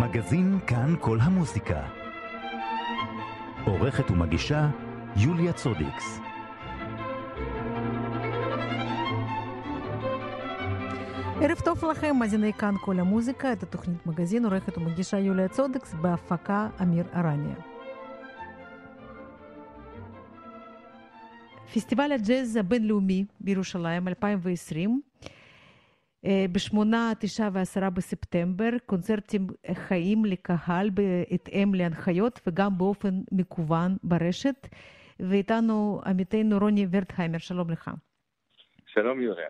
מגזין כאן כל המוזיקה. עורכת ומגישה יוליה צודיקס. ערב טוב לכם, מאזיני כאן כל המוזיקה, את התוכנית מגזין עורכת ומגישה יוליה צודקס בהפקה אמיר ארניה. פסטיבל הג'אז הבינלאומי בירושלים 2020 בשמונה, תשעה ועשרה בספטמבר, קונצרטים חיים לקהל בהתאם להנחיות וגם באופן מקוון ברשת. ואיתנו עמיתנו רוני ורטהיימר, שלום לך. שלום יוליה.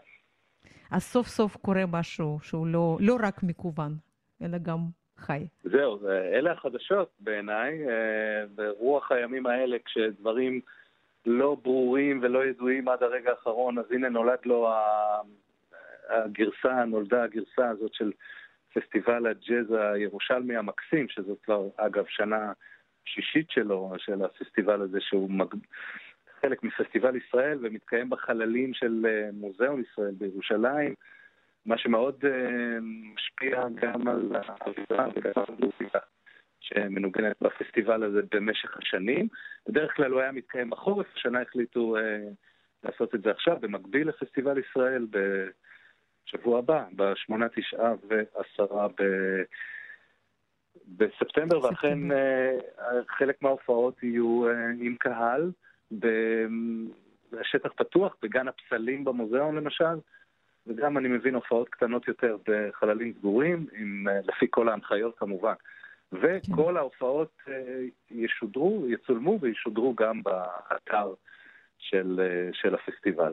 אז סוף סוף קורה משהו שהוא לא, לא רק מקוון, אלא גם חי. זהו, אלה החדשות בעיניי, ברוח הימים האלה כשדברים לא ברורים ולא ידועים עד הרגע האחרון, אז הנה נולד לו הגרסה, נולדה הגרסה הזאת של פסטיבל הג'אז הירושלמי המקסים, שזאת כבר, אגב, שנה שישית שלו, של הפסטיבל הזה, שהוא מג... חלק מפסטיבל ישראל ומתקיים בחללים של מוזיאון ישראל בירושלים, מה שמאוד משפיע גם על האווירה וגם על המוזיקה שמנוגנת בפסטיבל הזה במשך השנים. בדרך כלל הוא היה מתקיים בחורף, השנה החליטו לעשות את זה עכשיו, במקביל לפסטיבל ישראל, בשבוע הבא, בשמונה, תשעה ועשרה ב... בספטמבר, ואכן חלק מההופעות יהיו עם קהל בשטח פתוח, בגן הפסלים במוזיאון למשל, וגם אני מבין הופעות קטנות יותר בחללים סגורים, עם, לפי כל ההנחיות כמובן. וכל כן. ההופעות ישודרו, יצולמו וישודרו גם באתר של, של הפסטיבל.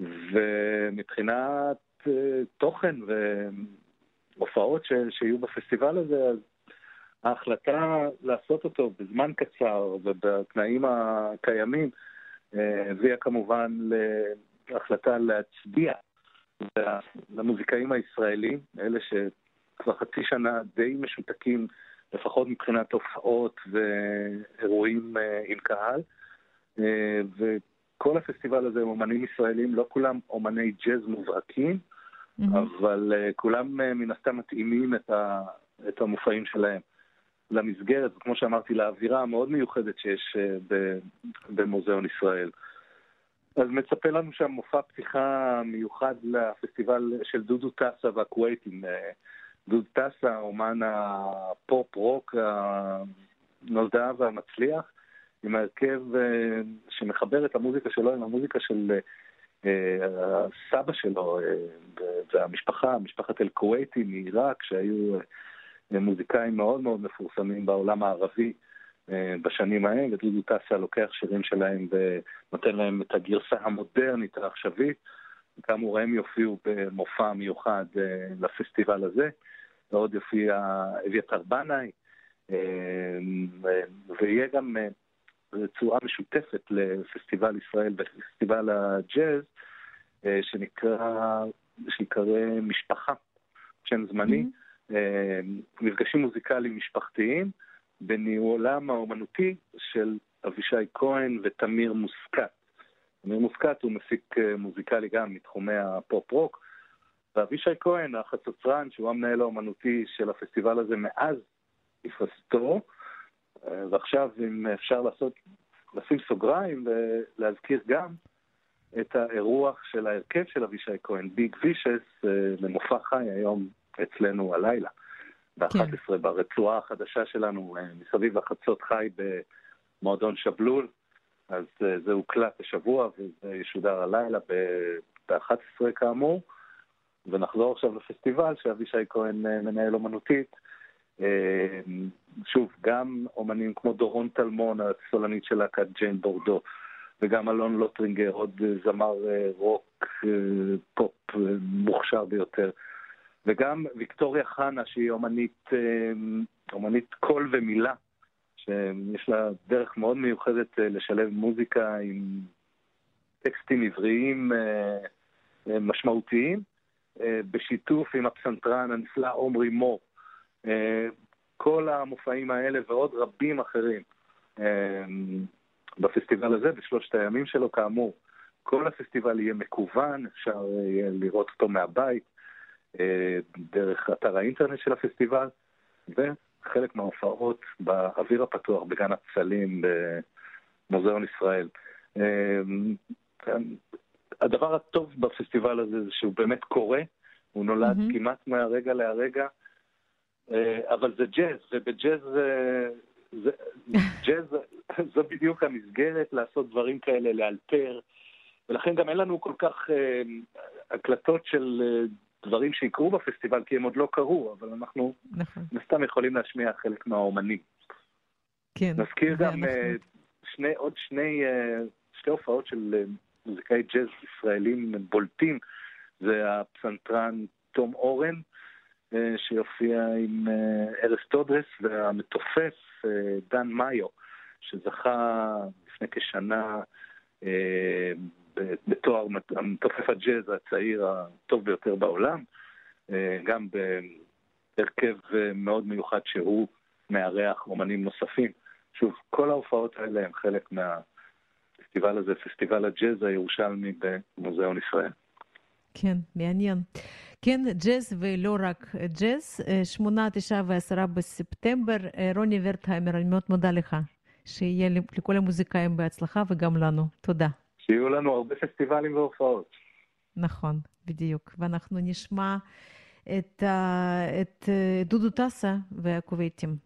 ומבחינת תוכן והופעות ש, שיהיו בפסטיבל הזה, אז ההחלטה לעשות אותו בזמן קצר ובתנאים הקיימים הביאה כמובן להחלטה להצביע למוזיקאים הישראלים, אלה שכבר חצי שנה די משותקים, לפחות מבחינת הופעות ואירועים עם קהל. וכל הפסטיבל הזה הם אומנים ישראלים, לא כולם אומני ג'אז מובהקים, mm-hmm. אבל כולם מן הסתם מתאימים את, ה, את המופעים שלהם. למסגרת, כמו שאמרתי, לאווירה המאוד מיוחדת שיש במוזיאון ישראל. אז מצפה לנו שם מופע פתיחה מיוחד לפסטיבל של דודו טסה והכווייטים. דודו טסה, אומן הפופ רוק הנולדה והמצליח, עם ההרכב שמחבר את המוזיקה שלו עם המוזיקה של הסבא שלו והמשפחה, משפחת אל-כווייטי מעיראק, שהיו מוזיקאים מאוד מאוד מפורסמים בעולם הערבי בשנים ההם, ודודו טסה לוקח שירים שלהם ונותן להם את הגרסה המודרנית העכשווית. כאמור, הם יופיעו במופע מיוחד לפסטיבל הזה, ועוד יופיע אביתר בנאי, ויהיה גם רצועה משותפת לפסטיבל ישראל ופסטיבל הג'אז, שנקרא, שיקרא משפחה, שם זמני. Mm-hmm. מפגשים מוזיקליים משפחתיים בניהולם האומנותי של אבישי כהן ותמיר מוסקת. תמיר מוסקט הוא מפיק מוזיקלי גם מתחומי הפופ-רוק, ואבישי כהן, החצוצרן, שהוא המנהל האומנותי של הפסטיבל הזה מאז היווסדו, ועכשיו אם אפשר לעשות, לשים סוגריים ולהזכיר גם את האירוח של ההרכב של אבישי כהן, Big Vicious, למופע חי היום אצלנו הלילה, ב-11 כן. ברצועה החדשה שלנו, מסביב החצות חי במועדון שבלול, אז זה הוקלט השבוע וזה ישודר הלילה ב-11 כאמור, ונחזור עכשיו לפסטיבל שאבישי כהן מנהל אומנותית. שוב, גם אומנים כמו דורון טלמון, הסולנית של להקת ג'יין בורדו, וגם אלון לוטרינגר, עוד זמר רוק פופ מוכשר ביותר. וגם ויקטוריה חנה, שהיא אומנית, אומנית קול ומילה, שיש לה דרך מאוד מיוחדת לשלב מוזיקה עם טקסטים עבריים משמעותיים, בשיתוף עם הפסנתרן הנפלא עומרי מור. כל המופעים האלה ועוד רבים אחרים בפסטיבל הזה, בשלושת הימים שלו, כאמור. כל הפסטיבל יהיה מקוון, אפשר יהיה לראות אותו מהבית. דרך אתר האינטרנט של הפסטיבל, וחלק מההופעות באוויר הפתוח בגן הפסלים במוזיאון ישראל. הדבר הטוב בפסטיבל הזה זה שהוא באמת קורה, הוא נולד mm-hmm. כמעט מהרגע להרגע, אבל זה ג'אז, ובג'אז זה, ג'אז זו בדיוק המסגרת לעשות דברים כאלה, לאלתר, ולכן גם אין לנו כל כך אה, הקלטות של אה, דברים שיקרו בפסטיבל, כי הם עוד לא קרו, אבל אנחנו נכון. סתם יכולים להשמיע חלק מהאומנים. כן. נזכיר גם אה, שני, עוד שני, אה, שתי הופעות של אה, מוזיקאי ג'אז ישראלים בולטים, זה הפסנתרן תום אורן, אה, שיופיע עם אה, ארז טודרס, והמתופף אה, דן מאיו, שזכה לפני כשנה בתואר מתופף הג'אז הצעיר הטוב ביותר בעולם, גם בהרכב מאוד מיוחד שהוא מארח אומנים נוספים. שוב, כל ההופעות האלה הם חלק מהפסטיבל הזה, פסטיבל הג'אז הירושלמי במוזיאון ישראל. כן, מעניין. כן, ג'אז ולא רק ג'אז, שמונה, תשעה ועשרה בספטמבר. רוני ורטהיימר, אני מאוד מודה לך. שיהיה לכל המוזיקאים בהצלחה וגם לנו. תודה. שיהיו לנו הרבה פסטיבלים והופעות. נכון, בדיוק. ואנחנו נשמע את, את דודו טסה והכווייתים.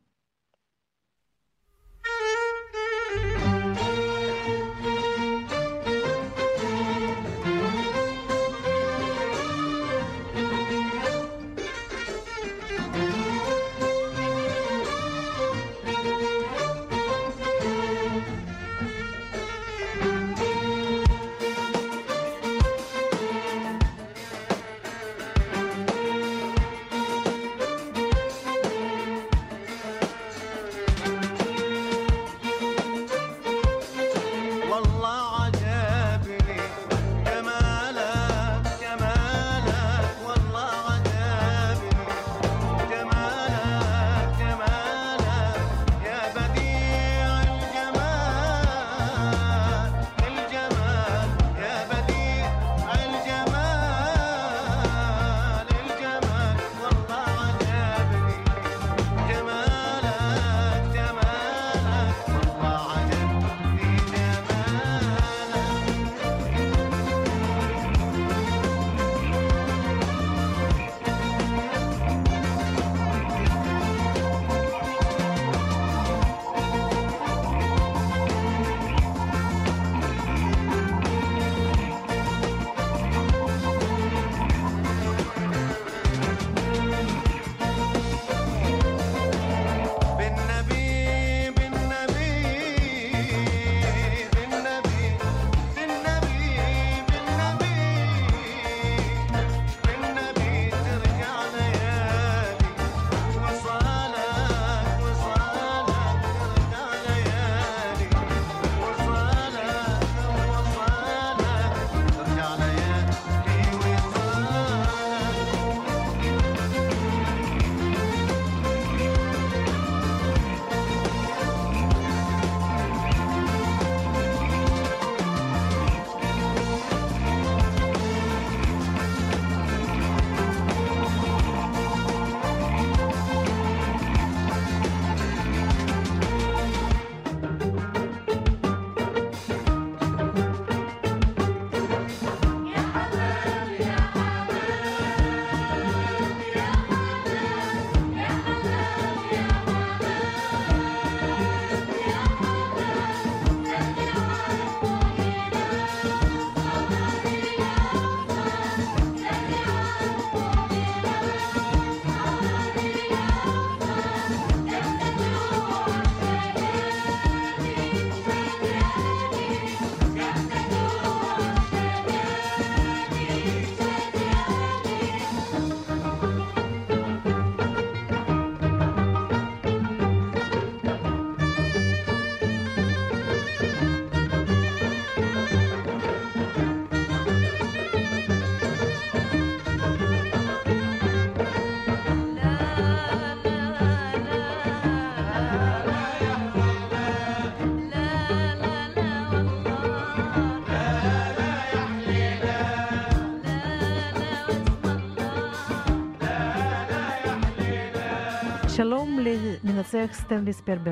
שלום למנצח סטנלי ספרבר.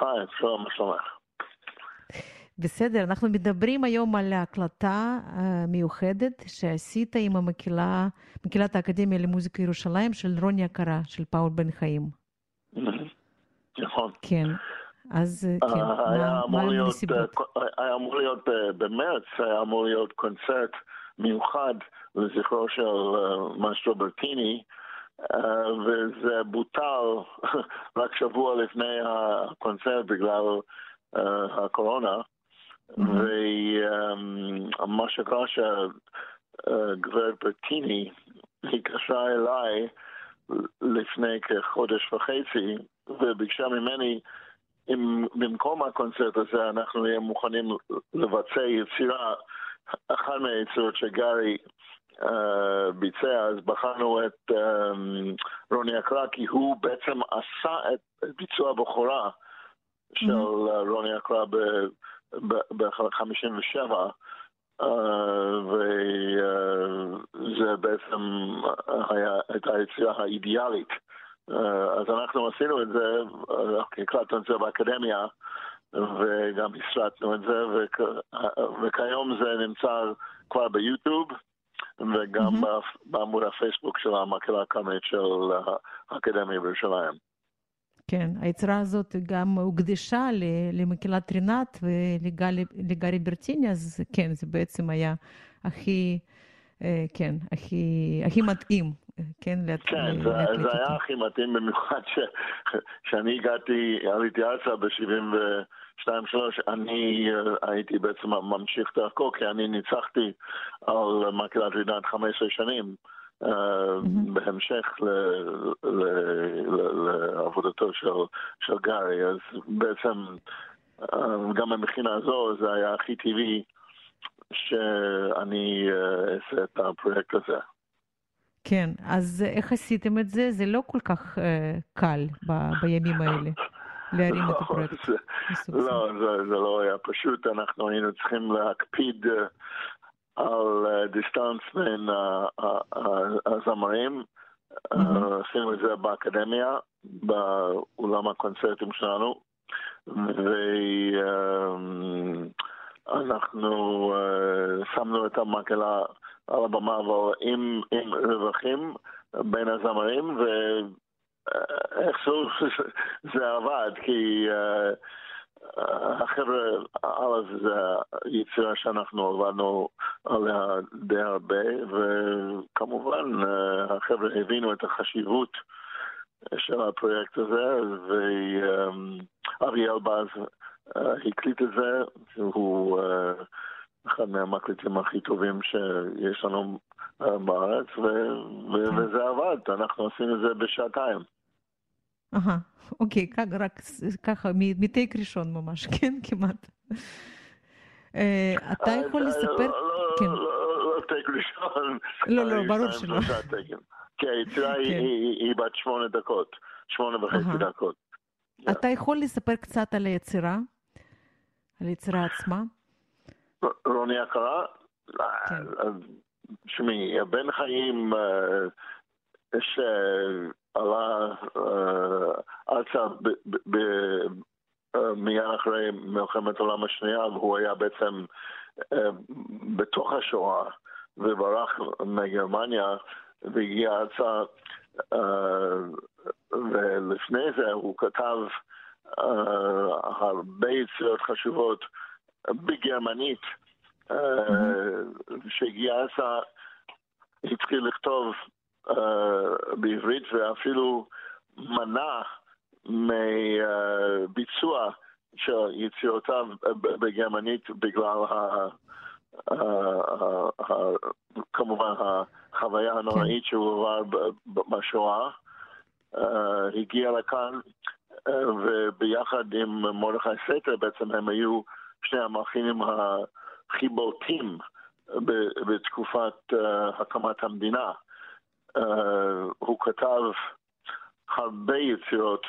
היי, שלום, מה שלומך? בסדר, אנחנו מדברים היום על ההקלטה המיוחדת שעשית עם המקהלה, מקהלת האקדמיה למוזיקה ירושלים של רוני הכרה, של פאול בן חיים. נכון. כן. אז כן, היה מה אמור להיות, הנסיבות? היה אמור להיות במרץ, היה אמור להיות קונצרט מיוחד לזכרו של מאסטרו ברטיני, וזה בוטל רק שבוע לפני הקונצרט בגלל אה, הקורונה. ומה שקרה שהגברת ברטיני התקשרה אליי לפני כחודש וחצי וביקשה ממני אם במקום הקונצרט הזה אנחנו נהיה מוכנים לבצע יצירה, אחת מהיצירות שגארי ביצע, אז בחרנו את um, רוני אקרא, כי הוא בעצם עשה את ביצוע הבכורה של uh, רוני אקרא ב-57, uh, וזה בעצם הייתה היצירה האידיאלית. Uh, אז אנחנו עשינו את זה, uh, הקלטנו את זה באקדמיה, וגם הסרטנו את זה, וכ... וכיום זה נמצא כבר ביוטיוב, וגם מהמם. בעמוד הפייסבוק של המקהלה הקאמרית של האקדמיה בירושלים. כן, היצירה הזאת גם הוקדשה למקהלת רינת ולגרי ברטיני, אז כן, זה בעצם היה הכי, אה, כן, הכי, הכי מתאים, כן, להק- כן, זה, להקליט זה. היה הכי מתאים במיוחד כשאני הגעתי, עליתי ארצה ב-72-3, אני אה, הייתי בעצם ממשיך דרכו, כי אני ניצחתי על מקהלת רינת 15 שנים. אה. בהמשך ל- ל- ל- לעבודתו של, של גארי, אז בעצם אה, גם מבחינה זו זה היה הכי טבעי שאני אעשה את הפרויקט הזה. כן, אז איך עשיתם את זה? זה לא כל כך קל ב- בימים האלה, להרים את לא, הפרויקט זה- מסוג זה. לא, זה, זה לא היה פשוט, אנחנו היינו צריכים להקפיד אה, על דיסטנס בין אה, אה, אה, הזמרים. עשינו את זה באקדמיה, באולם הקונצרטים שלנו, ואנחנו שמנו את המקהלה על הבמה אבל עם רווחים בין הזמרים, ואיכשהו זה עבד, כי אה, החבר'ה, אז זה יצירה שאנחנו עבדנו עליה די הרבה, וכמובן אה, החבר'ה הבינו את החשיבות של הפרויקט הזה, ואריאל באז אה, הקליט את זה, שהוא אה, אחד מהמקליטים הכי טובים שיש לנו אה, בארץ, ו- ו- וזה עבד, אנחנו עשינו את זה בשעתיים. אהה, אוקיי, רק ככה, מ- מטייק ראשון ממש, כן, כמעט. אתה יכול לספר? לא, טייק ראשון. לא, לא, ברור שלא. כי היצירה היא- בת שמונה דקות, שמונה וחצי. דקות. אתה יכול לספר קצת על היצירה? על היצירה עצמה? רוני הכרה? כן. תשמעי, הבן חיים אה, ארצה אה, מיד אחרי מלחמת העולם השנייה, והוא היה בעצם אה, בתוך השואה וברח מגרמניה והגיע ארצה, אה, ולפני זה הוא כתב הרבה יצירות חשובות בגרמנית. כשהגיע ארצה התחיל לכתוב בעברית ואפילו מנע מביצוע של יצירותיו בגרמנית בגלל ה... כמובן החוויה הנוראית שהוא עבר בשואה, אה, הגיע לכאן אה, וביחד עם מרדכי סתר בעצם הם היו שני המלחינים הכי בולטים בתקופת אה, הקמת המדינה. אה, הוא כתב הרבה יצירות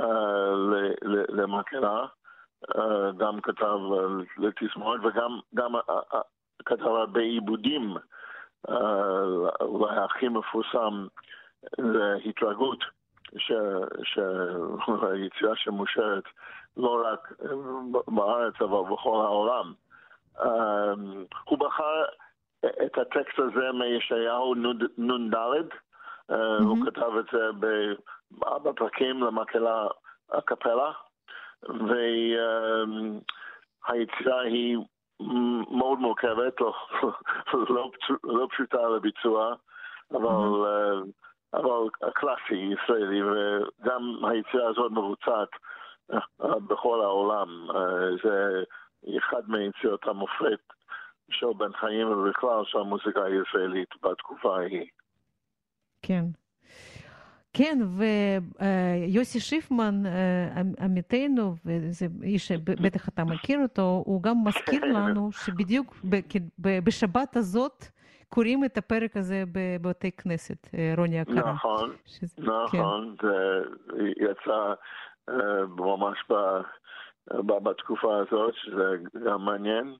אה, למקהלה, אה, גם כתב לתזמורת וגם גם, כתב הרבה עיבודים. אולי הכי מפורסם זה התרגות שהיצירה שמושרת לא רק בארץ אבל בכל העולם. הוא בחר את הטקסט הזה מישעיהו נ"ד, הוא כתב את זה בארבע פרקים למקהלה הקפלה, והיצירה היא מאוד מורכבת, לא, לא, לא פשוטה לביצוע, אבל, אבל קלאסי ישראלי, וגם היצירה הזאת מבוצעת בכל העולם. זה אחד מיצירות המופת של בן חיים ובכלל של המוזיקה הישראלית בתקופה ההיא. כן. כן, ויוסי שיפמן, עמיתנו, וזה איש שבטח אתה מכיר אותו, הוא גם מזכיר לנו שבדיוק בשבת הזאת קוראים את הפרק הזה בבתי כנסת, רוני יקרה. נכון, נכון, זה יצא ממש בתקופה הזאת, שזה גם מעניין.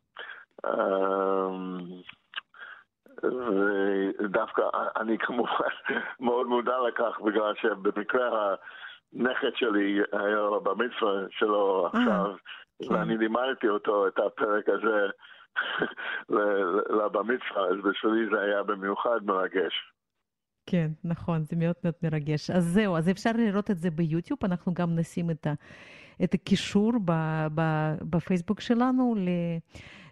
ודווקא אני כמובן מאוד מודע לכך, בגלל שבמקרה הנכד שלי היה במצווה שלו עכשיו, כן. ואני לימדתי אותו את הפרק הזה למצווה, אז בשבילי זה היה במיוחד מרגש. כן, נכון, זה מאוד מאוד מרגש. אז זהו, אז אפשר לראות את זה ביוטיוב, אנחנו גם נשים את, ה, את הקישור ב, ב, בפייסבוק שלנו ל,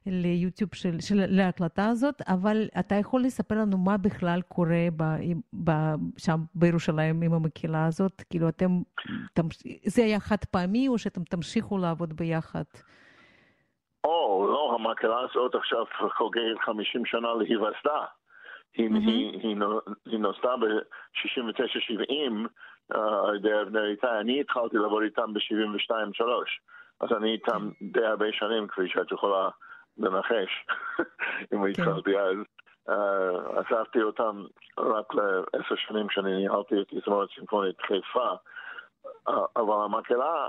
ליוטיוב של, של, להקלטה הזאת, אבל אתה יכול לספר לנו מה בכלל קורה ב, ב, שם בירושלים עם המקהלה הזאת? כאילו אתם, תמש, זה היה חד פעמי או שאתם תמשיכו לעבוד ביחד? או, לא, המקהלה הזאת עכשיו חוגגת 50 שנה להיווסדה. היא, mm-hmm. היא, היא, היא נוסדה ב-69-70 על ידי אבנר איתי. אני התחלתי לעבוד איתם ב-72-3, אז אני איתם די הרבה שנים, כפי שאת יכולה לנחש, אם התחלתי אז. עזבתי אותם רק לעשר שנים כשאני ניהלתי את תזמורת סימפונית חיפה, אבל המקהלה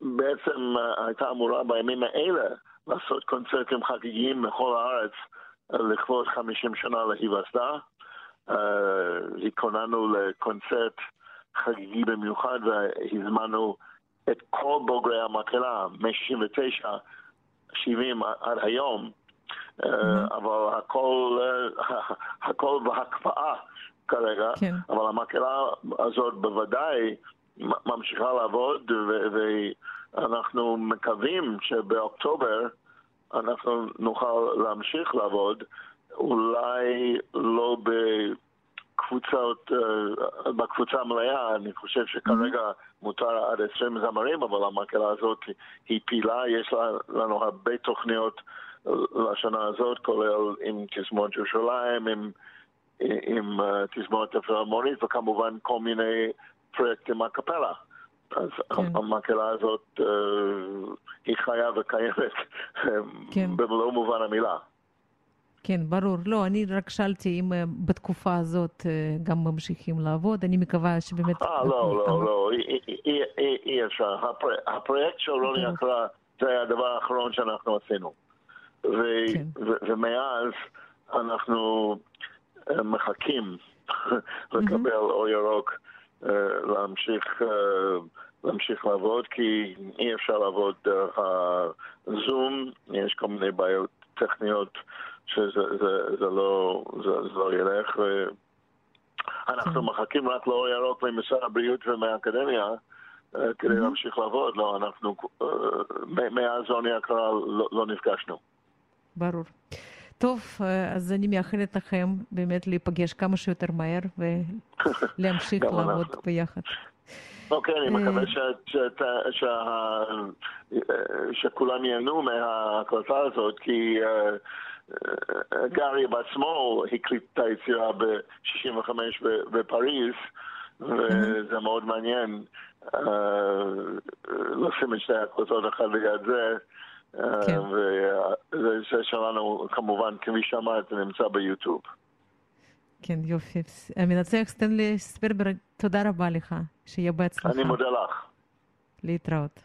בעצם הייתה אמורה בימים האלה לעשות קונצרטים חגיגיים בכל הארץ. לכבוד 50 שנה להיווסדה. התכוננו לקונצרט חגיגי במיוחד והזמנו את כל בוגרי המקהלה מ-69, 70 עד היום, אבל הכל, הכל בהקפאה כרגע, כן. אבל המקהלה הזאת בוודאי ממשיכה לעבוד ואנחנו מקווים שבאוקטובר אנחנו נוכל להמשיך לעבוד, אולי לא בקבוצות, אה, בקבוצה המלאה, אני חושב שכרגע מותר עד 20 זמרים, אבל המקהלה הזאת היא פעילה, יש לנו הרבה תוכניות לשנה הזאת, כולל עם תזמורת ירושלים, עם, עם אה, תזמורת הפילהרמונית, וכמובן כל מיני פרויקטים הקפלה. אז כן. המקהלה הזאת אה, היא חיה וקיימת כן. במלוא מובן המילה. כן, ברור. לא, אני רק שאלתי אם אה, בתקופה הזאת אה, גם ממשיכים לעבוד. אני מקווה שבאמת... אה, לא, לא, לא, אי אפשר. הפרויקט של רוני אקרא זה היה הדבר האחרון שאנחנו עשינו. כן. ומאז אנחנו מחכים לקבל אור ירוק. להמשיך לעבוד, כי אי אפשר לעבוד דרך הזום, יש כל מיני בעיות טכניות שזה זה, זה לא, זה, זה לא ילך. אנחנו כן. מחכים רק לאור ירוק ממשרד הבריאות ומהאקדמיה כדי להמשיך לעבוד. לא, אנחנו, מאז עוני הקרא לא, לא נפגשנו. ברור. טוב, אז אני מאחלת לכם באמת להיפגש כמה שיותר מהר ולהמשיך לעבוד ביחד. אוקיי, אני מקווה שכולם ייהנו מההקלטה הזאת, כי גארי בעצמו הקליט את היצירה ב-65 בפריז, וזה מאוד מעניין לשים את שתי ההקלטות אחת ליד זה. כן. וזה שלנו, כמובן, כמי שאמרת, זה נמצא ביוטיוב. כן, יופי. המנצח סטנלי ספרבר, תודה רבה לך, שיהיה בהצלחה. אני מודה לך. להתראות.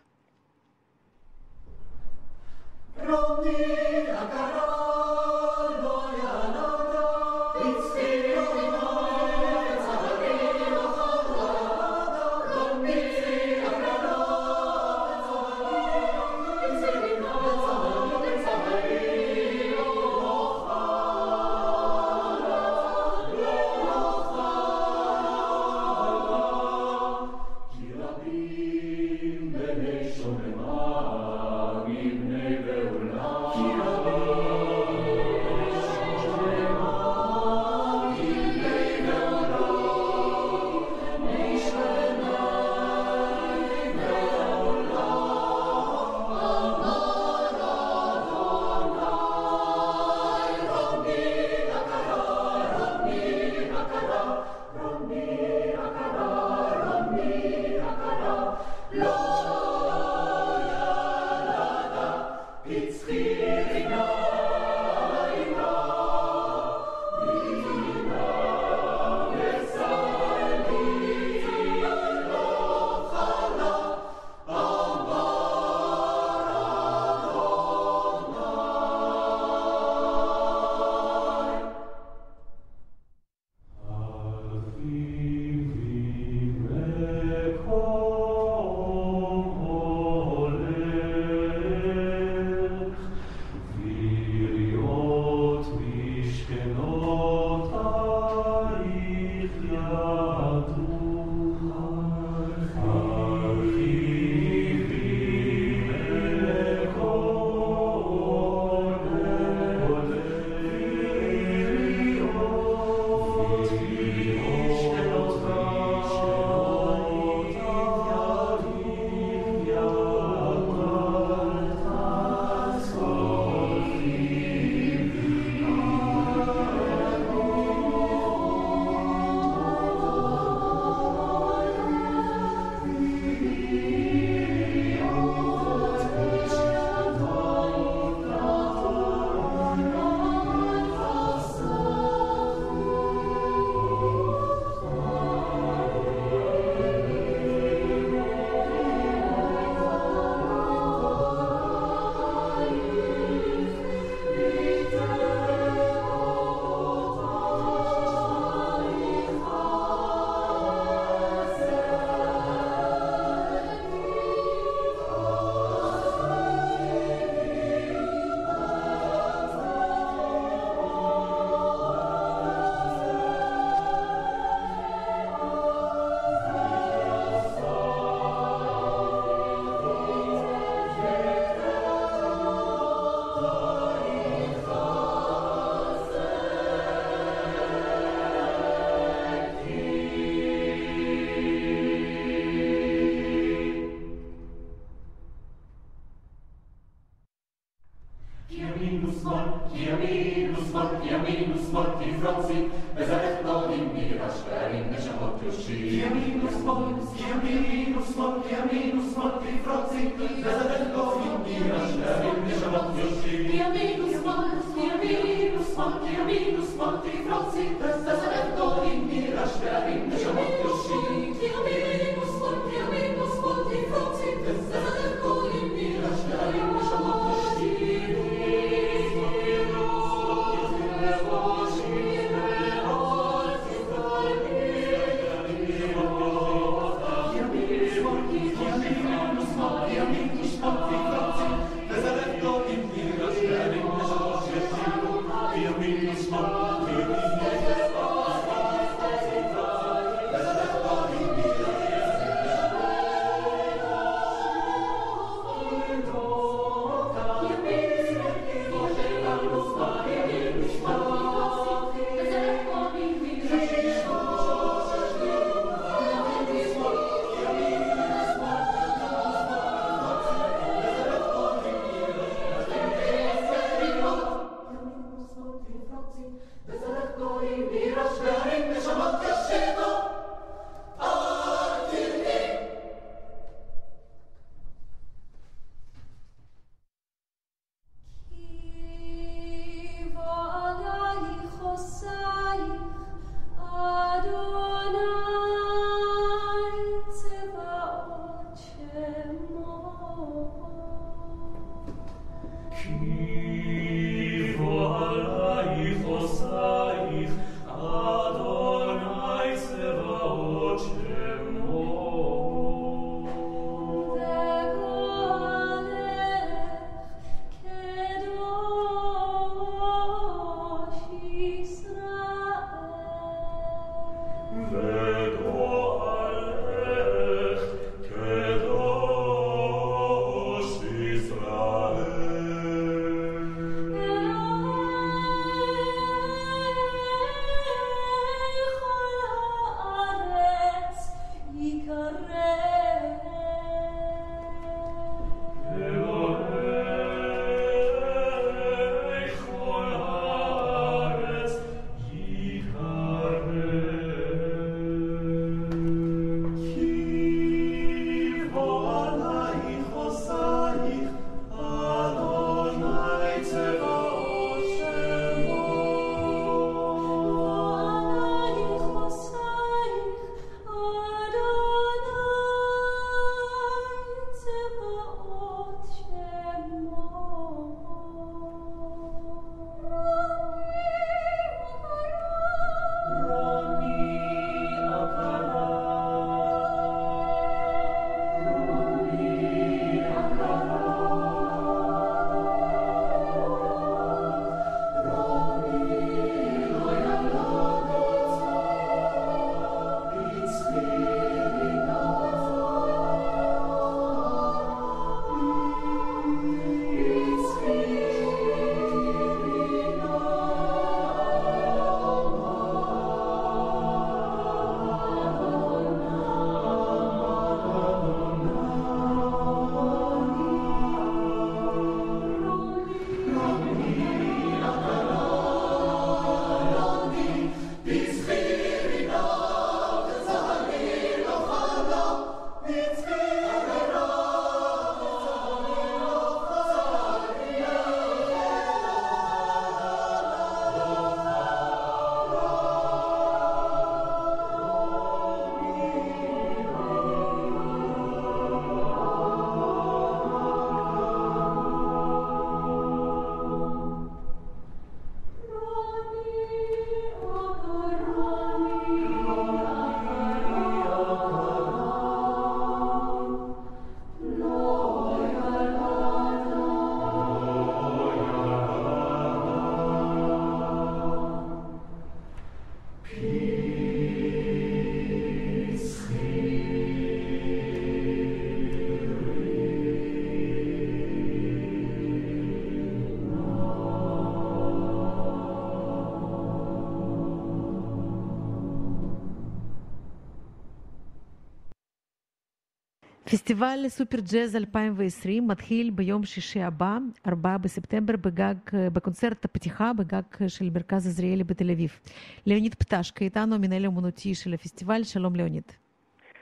פסטיבל סופר ג'אז 2020 מתחיל ביום שישי הבא, 4 בספטמבר, בגג, בקונצרט הפתיחה בגג של מרכז עזריאלי בתל אביב. ליאוניד פטשקה איתנו, המנהל האומנותי של הפסטיבל, שלום ליאוניד.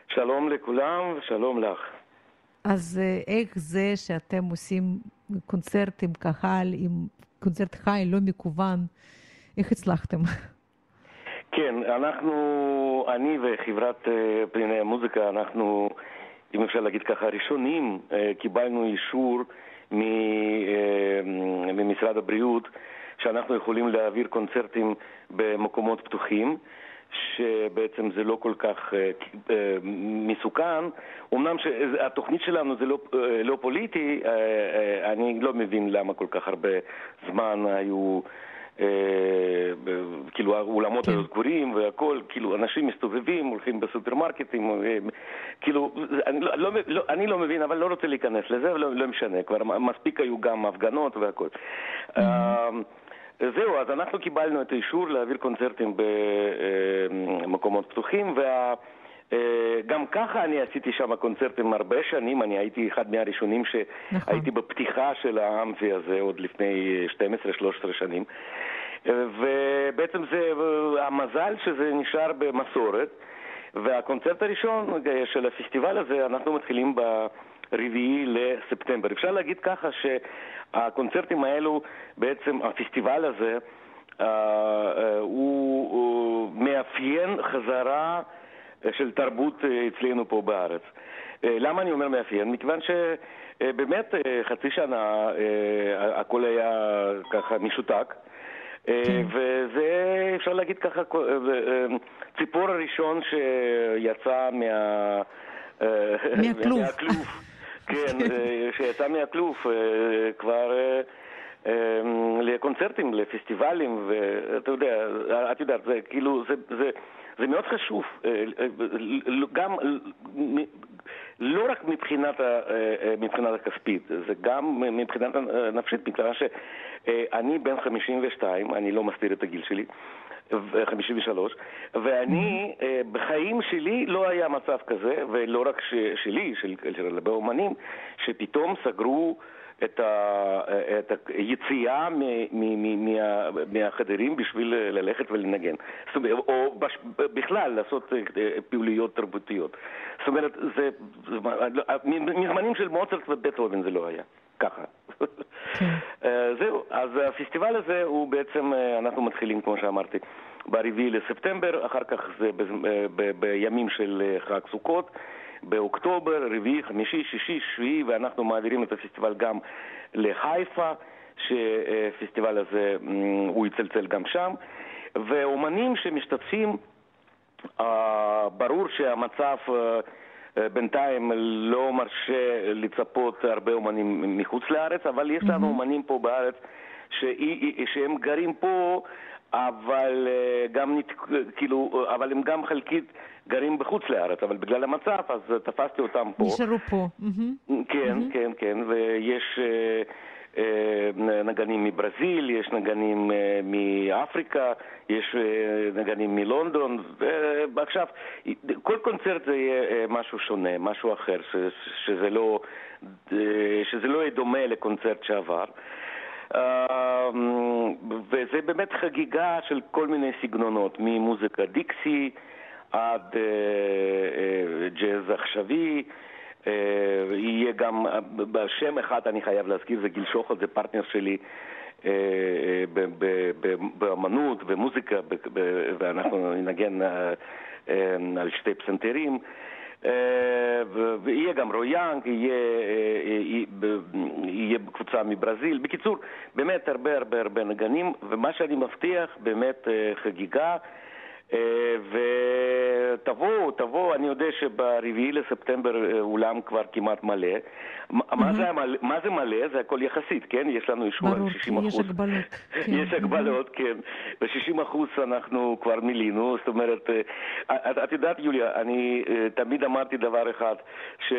שלום לכולם ושלום לך. אז איך זה שאתם עושים קונצרט עם קהל, עם קונצרט חי, לא מקוון, איך הצלחתם? כן, אנחנו, אני וחברת פניני המוזיקה, אנחנו, אם אפשר להגיד ככה, ראשונים קיבלנו אישור ממשרד הבריאות שאנחנו יכולים להעביר קונצרטים במקומות פתוחים. שבעצם זה לא כל כך uh, מסוכן. אמנם שהתוכנית שלנו זה לא, לא פוליטי, אני לא מבין למה כל כך הרבה זמן היו... uh, כאילו האולמות היו סגורים והכל, כאילו אנשים מסתובבים, הולכים בסופרמרקטים, uh, כאילו, אני לא, לא, לא, אני לא מבין, אבל לא רוצה להיכנס לזה, לא, לא משנה, כבר מספיק היו גם הפגנות והכל. Mm-hmm. זהו, אז אנחנו קיבלנו את האישור להעביר קונצרטים במקומות פתוחים, וגם ככה אני עשיתי שם קונצרטים הרבה שנים, אני הייתי אחד מהראשונים שהייתי נכון. בפתיחה של האמפי הזה עוד לפני 12-13 שנים. ובעצם זה המזל שזה נשאר במסורת, והקונצרט הראשון של הפסטיבל הזה, אנחנו מתחילים ברביעי לספטמבר. אפשר להגיד ככה ש... הקונצרטים האלו, בעצם הפסטיבל הזה, הוא מאפיין חזרה של תרבות אצלנו פה בארץ. Uh, למה אני אומר מאפיין? מכיוון שבאמת חצי שנה הכל היה ככה משותק. כן. וזה, אפשר להגיד ככה, ציפור הראשון שיצא מה... מהכלוב. מהכלוב. כן, שיצא מהכלוף כבר לקונצרטים, לפסטיבלים, ואתה יודע, את יודעת, זה כאילו, זה, זה, זה מאוד חשוב, גם, לא רק מבחינת, מבחינת הכספית, זה גם מבחינת הנפשית, מכיוון שאני בן 52, אני לא מסתיר את הגיל שלי, 53, ואני, בחיים שלי לא היה מצב כזה, ולא רק שלי, של הרבה אומנים, שפתאום סגרו את, ה, את היציאה מ, מ, מ, מה, מהחדרים בשביל ללכת ולנגן. זאת אומרת, או בש, בכלל לעשות פעילויות תרבותיות. זאת אומרת, זה, מזמנים של מוצרט ובטהובן זה לא היה. ככה. זהו, אז הפסטיבל הזה הוא בעצם, אנחנו מתחילים, כמו שאמרתי, ברביעי לספטמבר, אחר כך זה בימים של חג סוכות, באוקטובר, רביעי, חמישי, שישי, שביעי, ואנחנו מעבירים את הפסטיבל גם לחיפה, שהפסטיבל הזה, הוא יצלצל גם שם, ואומנים שמשתתפים, ברור שהמצב בינתיים לא מרשה לצפות הרבה אומנים מחוץ לארץ, אבל יש לנו אומנים פה בארץ שהם גרים פה, אבל גם, כאילו, אבל הם גם חלקית גרים בחוץ לארץ, אבל בגלל המצב אז תפסתי אותם פה. נשארו פה. כן, כן, כן, ויש... נגנים מברזיל, יש נגנים מאפריקה, יש נגנים מלונדון, ועכשיו, כל קונצרט זה יהיה משהו שונה, משהו אחר, שזה לא, שזה לא יהיה דומה לקונצרט שעבר. וזה באמת חגיגה של כל מיני סגנונות, ממוזיקה דיקסי עד ג'אז עכשווי. יהיה גם, בשם אחד אני חייב להזכיר, זה גיל שוחט, זה פרטנר שלי באמנות, במוזיקה, ואנחנו ננגן על שתי פסנתרים. ויהיה גם רויאנג, יהיה, יהיה קבוצה מברזיל. בקיצור, באמת הרבה הרבה הרבה נגנים, ומה שאני מבטיח, באמת חגיגה. ותבואו, תבואו, אני יודע שברביעי לספטמבר אולם כבר כמעט מלא. מה, זה, מה זה מלא? זה הכל יחסית, כן? יש לנו אישור על 60 אחוז. יש הגבלות. יש הגבלות, כן. ב-60 אחוז אנחנו כבר מילינו, זאת אומרת, את, את יודעת, יוליה, אני תמיד אמרתי דבר אחד, ש...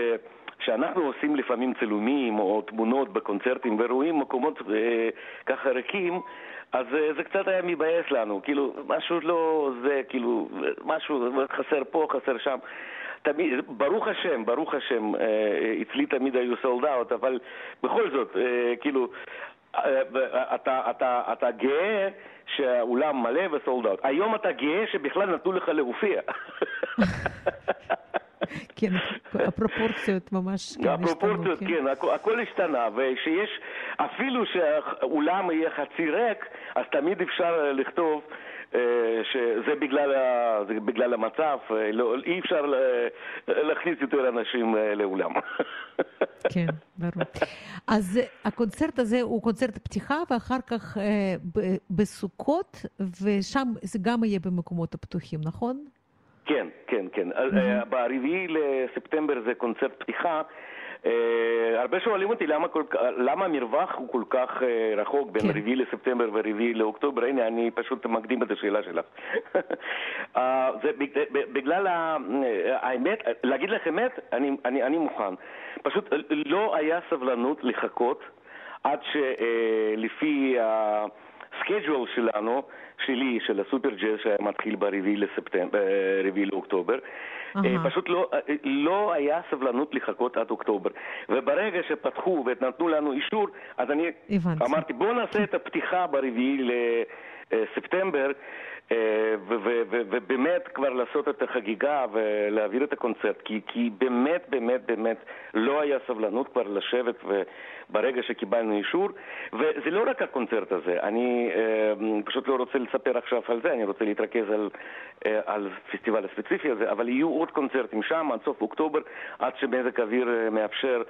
שאנחנו עושים לפעמים צילומים או תמונות בקונצרטים ורואים מקומות אה, ככה ריקים, אז אה, זה קצת היה מבאס לנו, כאילו, משהו לא זה, כאילו, משהו חסר פה, חסר שם. תמיד, ברוך השם, ברוך השם, אה, אצלי תמיד היו סולד אאוט, אבל בכל זאת, אה, כאילו, אה, אתה, אתה, אתה גאה שהאולם מלא וסולד אאוט. היום אתה גאה שבכלל נתנו לך להופיע. כן, הפרופורציות ממש כן, הפרופורציות, השתנו, כן, כן הכל השתנה, ושיש, אפילו שהאולם יהיה חצי ריק, אז תמיד אפשר לכתוב אה, שזה בגלל, ה, זה בגלל המצב, אה, לא, אי אפשר להכניס יותר אנשים אה, לאולם. כן, ברור. אז הקונצרט הזה הוא קונצרט פתיחה, ואחר כך בסוכות, ושם זה גם יהיה במקומות הפתוחים, נכון? כן, כן, כן. Mm-hmm. ברביעי לספטמבר זה קונצרט פתיחה. Uh, הרבה שואלים אותי למה, כל, למה המרווח הוא כל כך uh, רחוק בין כן. רביעי לספטמבר ורביעי לאוקטובר, הנה אני פשוט מקדים את השאלה שלך. uh, זה בגלל ה, האמת, להגיד לך אמת, אני, אני, אני מוכן. פשוט לא היה סבלנות לחכות עד שלפי uh, הסקייג'ואל שלנו, שלי, של הסופר ג'אז שהיה מתחיל ברביעי לספטמבר, רביעי לאוקטובר, uh-huh. פשוט לא, לא היה סבלנות לחכות עד אוקטובר. וברגע שפתחו ונתנו לנו אישור, אז אני הבנתי. אמרתי בואו נעשה את הפתיחה ברביעי לספטמבר. אה, ובאמת כבר לעשות את החגיגה ולהעביר את הקונצרט, כי, כי באמת, באמת, באמת לא היה סבלנות כבר לשבת ברגע שקיבלנו אישור, וזה לא רק הקונצרט הזה, אני אה, פשוט לא רוצה לספר עכשיו על זה, אני רוצה להתרכז על, אה, על פסטיבל הספציפי הזה, אבל יהיו עוד קונצרטים שם עד סוף אוקטובר, עד שמזג האוויר מאפשר.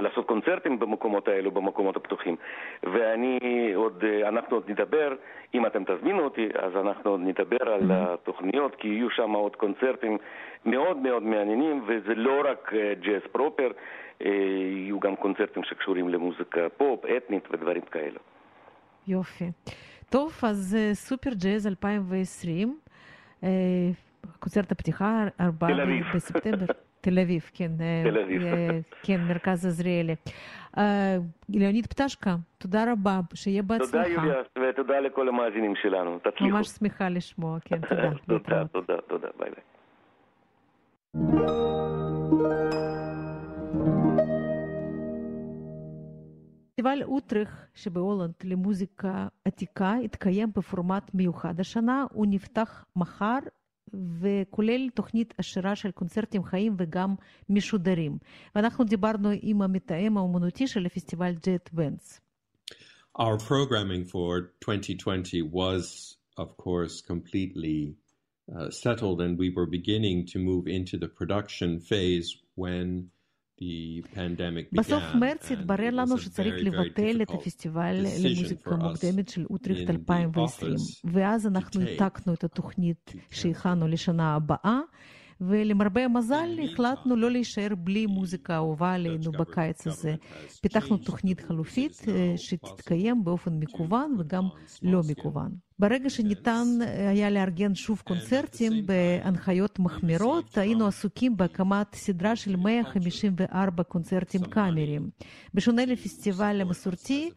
לעשות קונצרטים במקומות האלו, במקומות הפתוחים. ואני עוד, אנחנו עוד נדבר, אם אתם תזמינו אותי, אז אנחנו עוד נדבר על התוכניות, כי יהיו שם עוד קונצרטים מאוד מאוד מעניינים, וזה לא רק ג'אז פרופר, יהיו גם קונצרטים שקשורים למוזיקה פופ, אתנית ודברים כאלו. יופי. טוב, אז סופר ג'אז 2020, קונצרט הפתיחה, 4 בספטמבר. תל אביב, כן. תל אביב. כן, מרכז עזריאלי. ליאוניד פטשקה, תודה רבה, שיהיה בהצלחה. תודה יוליה, ותודה לכל המאזינים שלנו. תצליחו. ממש שמחה לשמוע, כן, תודה. תודה, תודה, תודה, ביי ביי. פסטיבל אוטריך שבהולנד למוזיקה עתיקה התקיים בפורמט מיוחד השנה, הוא נפתח מחר וכולל תוכנית עשירה של קונצרטים חיים וגם משודרים. ואנחנו דיברנו עם המתאם האומנותי של הפסטיבל ג'ט בנץ. Our programming for 2020 was, of course, completely uh, settled, and we were beginning to move into the production phase when בסוף מרץ התברר לנו שצריך לבטל את הפסטיבל למוזיקה מוקדמת של אוטריכט 2020, ואז אנחנו העתקנו את התוכנית שהכנו לשנה הבאה. ולמרבה המזל החלטנו לא להישאר בלי מוזיקה אהובה עלינו בקיץ הזה. פיתחנו תוכנית חלופית שתתקיים באופן מקוון וגם לא מקוון. ברגע שניתן היה לארגן שוב קונצרטים בהנחיות מחמירות, היינו עסוקים בהקמת סדרה של 154 קונצרטים קאמריים. בשונה לפסטיבל המסורתי,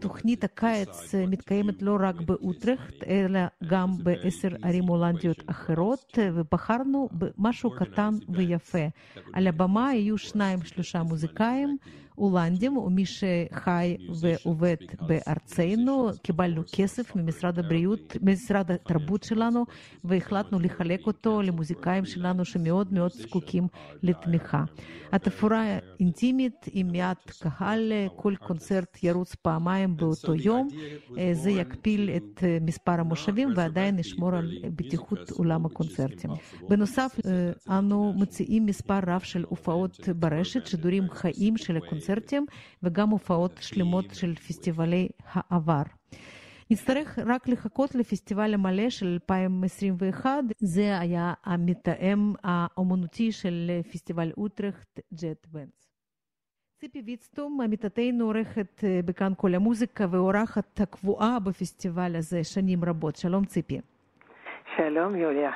תוכנית הקיץ מתקיימת לא רק באוטרחט, אלא גם בעשר ערים הולנדיות אחרות, ובחרנו במשהו קטן ויפה. על הבמה יהיו שניים-שלושה מוזיקאים, הולנדים ומי שחי ועובד בארצנו, קיבלנו כסף ממשרד הבריאות, ממשרד התרבות שלנו, והחלטנו לחלק אותו למוזיקאים שלנו שמאוד מאוד זקוקים לתמיכה. התפאורה אינטימית עם מעט קהל, כל קונצרט ירוץ פעמיים באותו יום, זה יקפיל את מספר המושבים ועדיין ישמור על בטיחות אולם הקונצרטים. בנוסף, אנו מציעים מספר רב של הופעות ברשת, שידורים חיים של הקונצרטים. קונצרטים וגם הופעות שלמות של פסטיבלי העבר. נצטרך רק לחכות לפסטיבל המלא של 2021, זה היה המתאם האומנותי של פסטיבל אוטרכט, ג'ט בנץ. ציפי ויצטום, עמיתתנו עורכת בכאן כל המוזיקה ואורחת הקבועה בפסטיבל הזה שנים רבות. שלום ציפי. שלום יוליה.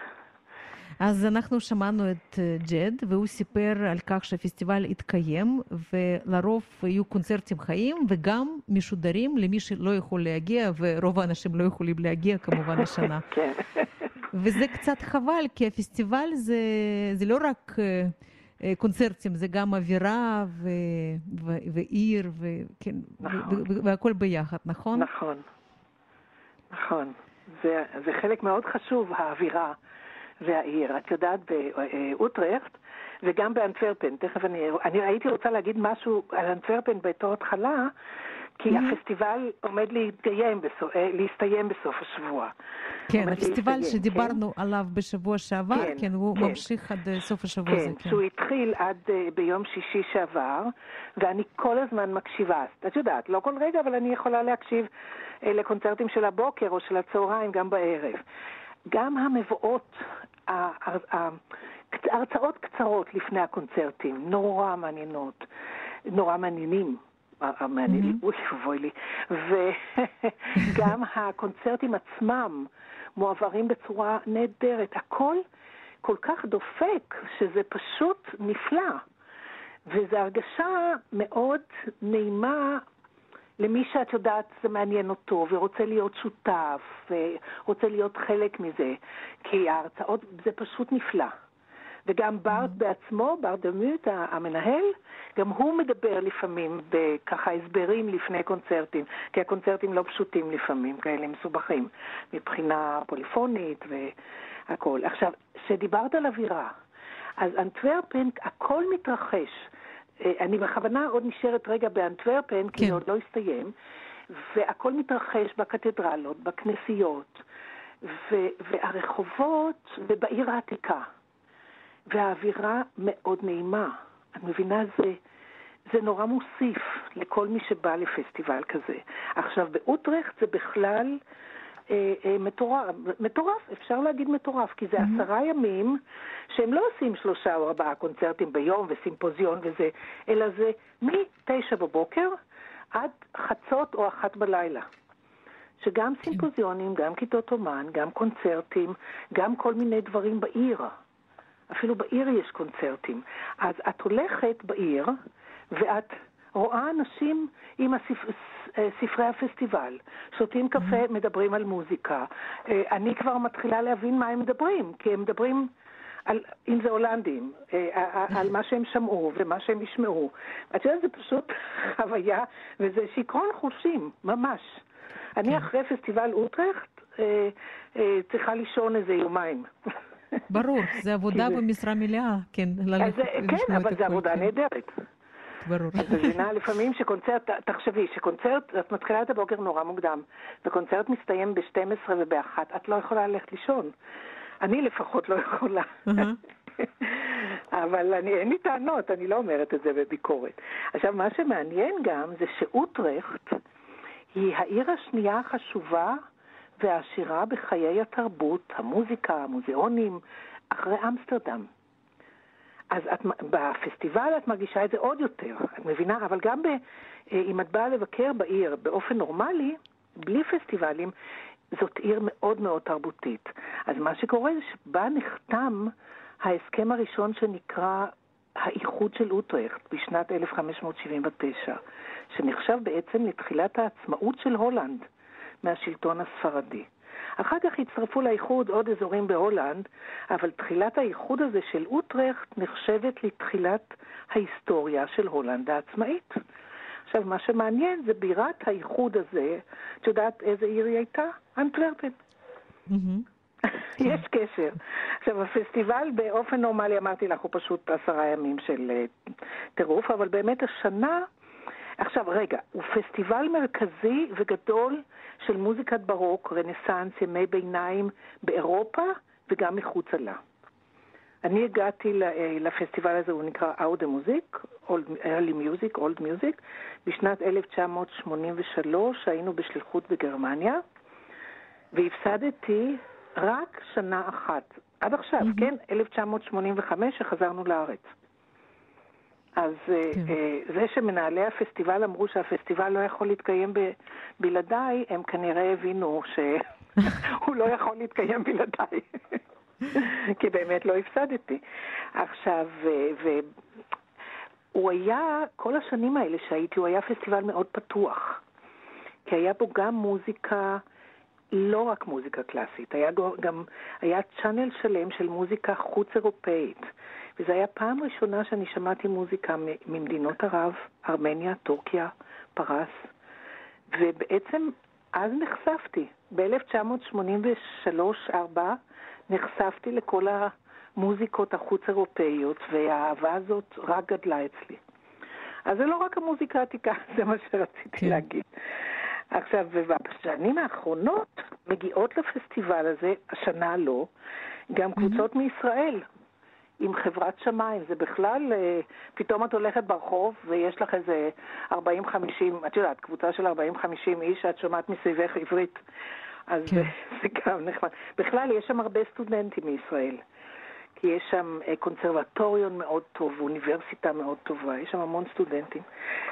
אז אנחנו שמענו את אה, ג'ד, והוא סיפר על כך שהפסטיבל יתקיים, ולרוב יהיו קונצרטים חיים, וגם משודרים למי שלא יכול להגיע, ורוב האנשים לא יכולים להגיע כמובן השנה. כן. וזה קצת חבל, כי הפסטיבל זה, זה לא רק אה, אה, קונצרטים, זה גם אווירה ו, ו, ועיר, וכן, נכון. ו, ו, והכל ביחד, נכון? נכון. נכון. זה, זה חלק מאוד חשוב, האווירה והעיר. את יודעת, באוטרכט וגם באנטוורפן, תכף אני... אני הייתי רוצה להגיד משהו על אנטוורפן בתור התחלה, כי Mhm. הפסטיבל עומד להתקיים, בסוף, אה, להסתיים בסוף השבוע. כן, הפסטיבל להסתיים, שדיברנו עליו בשבוע שעבר, כן, כן, הוא כן. ממשיך עד אה, סוף השבוע הזה, כן, כן. שהוא התחיל עד אה, ביום שישי שעבר, ואני כל הזמן מקשיבה. את יודעת, לא כל רגע, אבל אני יכולה להקשיב לקונצרטים של הבוקר או של הצהריים, גם בערב. גם המבואות, ה- ה- ה- הרצאות קצרות לפני הקונצרטים, נורא מעניינות, נורא מעניינים. המעניינים, אוי אבוי לי. וגם הקונצרטים עצמם מועברים בצורה נהדרת. הכל כל כך דופק, שזה פשוט נפלא. וזו הרגשה מאוד נעימה למי שאת יודעת זה מעניין אותו, ורוצה להיות שותף, ורוצה להיות חלק מזה, כי ההרצאות זה פשוט נפלא. וגם בארט בעצמו, בארט דמוט, המנהל, גם הוא מדבר לפעמים בככה הסברים לפני קונצרטים, כי הקונצרטים לא פשוטים לפעמים, כאלה מסובכים, מבחינה פוליפונית והכול. עכשיו, כשדיברת על אווירה, אז אנטוורפן, הכל מתרחש. אה, אני בכוונה עוד נשארת רגע באנטוורפן, כי כן. זה עוד לא הסתיים, והכל מתרחש בקתדרלות, בכנסיות, ו- והרחובות, ובעיר העתיקה. והאווירה מאוד נעימה. את מבינה, זה, זה נורא מוסיף לכל מי שבא לפסטיבל כזה. עכשיו, באוטרכט זה בכלל מטורף, מטורף, אפשר להגיד מטורף, כי זה Mhm. עשרה ימים שהם לא עושים שלושה או ארבעה קונצרטים ביום וסימפוזיון וזה, אלא זה מתשע בבוקר עד חצות או אחת בלילה. שגם סימפוזיונים, גם כיתות אומן, גם קונצרטים, גם כל מיני דברים בעיר. אפילו בעיר יש קונצרטים. אז את הולכת בעיר, ואת רואה אנשים עם הספר, ספרי הפסטיבל, שותים קפה, מדברים על מוזיקה. אה, אני כבר מתחילה להבין מה הם מדברים, כי הם מדברים על, אם זה הולנדים, אה, על מה שהם שמעו ומה שהם ישמעו. את יודעת, זה פשוט חוויה, וזה שיכרון חושים, ממש. אני אחרי פסטיבל אוטרכט אה, אה, צריכה לישון איזה יומיים. ברור, זה עבודה זה- במשרה מלאה, כן. כן, אבל זו עבודה כן. נהדרת. ברור. את מבינה, לפעמים שקונצרט, תחשבי, שקונצרט, את מתחילה את הבוקר נורא מוקדם, וקונצרט מסתיים ב-12 וב-1, את לא יכולה ללכת לישון. אני לפחות לא יכולה. אבל אני, אין לי טענות, אני לא אומרת את זה בביקורת. עכשיו, מה שמעניין גם זה שאוטרכט היא העיר השנייה החשובה והעשירה בחיי התרבות, המוזיקה, המוזיאונים, אחרי אמסטרדם. אז את, בפסטיבל את מרגישה את זה עוד יותר, את מבינה? אבל גם ב, אה, אם את באה לבקר בעיר באופן נורמלי, בלי פסטיבלים, זאת עיר מאוד מאוד תרבותית. אז מה שקורה זה שבה נחתם ההסכם הראשון שנקרא האיחוד של אוטרכט בשנת 1579, שנחשב בעצם לתחילת העצמאות של הולנד מהשלטון הספרדי. אחר כך הצטרפו לאיחוד עוד אזורים בהולנד, אבל תחילת האיחוד הזה של אוטרכט נחשבת לתחילת ההיסטוריה של הולנד העצמאית. עכשיו, מה שמעניין זה בירת האיחוד הזה, את יודעת איזה עיר היא הייתה? אנטוורפן. יש קשר. עכשיו, הפסטיבל באופן נורמלי, אמרתי לך, הוא פשוט עשרה ימים של אה, טירוף, אבל באמת השנה... עכשיו, רגע, הוא פסטיבל מרכזי וגדול של מוזיקת ברוק, רנסאנס, ימי ביניים באירופה וגם מחוצה לה. אני הגעתי אה, לפסטיבל הזה, הוא נקרא אאודה מוזיק, Early Music, Old Music, בשנת 1983, היינו בשליחות בגרמניה, והפסדתי רק שנה אחת. עד עכשיו, מהמם. כן? 1985, שחזרנו לארץ. אז אה, כן. אה, זה שמנהלי הפסטיבל אמרו שהפסטיבל לא יכול להתקיים ב- בלעדיי, הם כנראה הבינו שהוא לא יכול להתקיים בלעדיי. כי באמת לא הפסדתי. עכשיו, והוא היה, כל השנים האלה שהייתי, הוא היה פסטיבל מאוד פתוח. כי היה בו גם מוזיקה, לא רק מוזיקה קלאסית, היה גם, היה צ'אנל שלם של מוזיקה חוץ-אירופאית. וזו הייתה פעם ראשונה שאני שמעתי מוזיקה ממדינות ערב, ארמניה, טורקיה, פרס, ובעצם אז נחשפתי. ב-1983-4 נחשפתי לכל המוזיקות החוץ-אירופאיות, והאהבה הזאת רק גדלה אצלי. אז זה לא רק המוזיקה העתיקה, זה מה שרציתי כן. להגיד. עכשיו, בשנים האחרונות מגיעות לפסטיבל הזה, השנה לא, גם קבוצות mm-hmm. מישראל, עם חברת שמיים. זה בכלל, אה, פתאום את הולכת ברחוב ויש לך איזה 40-50, את יודעת, קבוצה של 40-50 איש שאת שומעת מסביבך עברית. אז כן. זה גם נחמד. בכלל, יש שם הרבה סטודנטים מישראל. כי יש שם אה, קונסרבטוריון מאוד טוב, אוניברסיטה מאוד טובה, יש שם המון סטודנטים.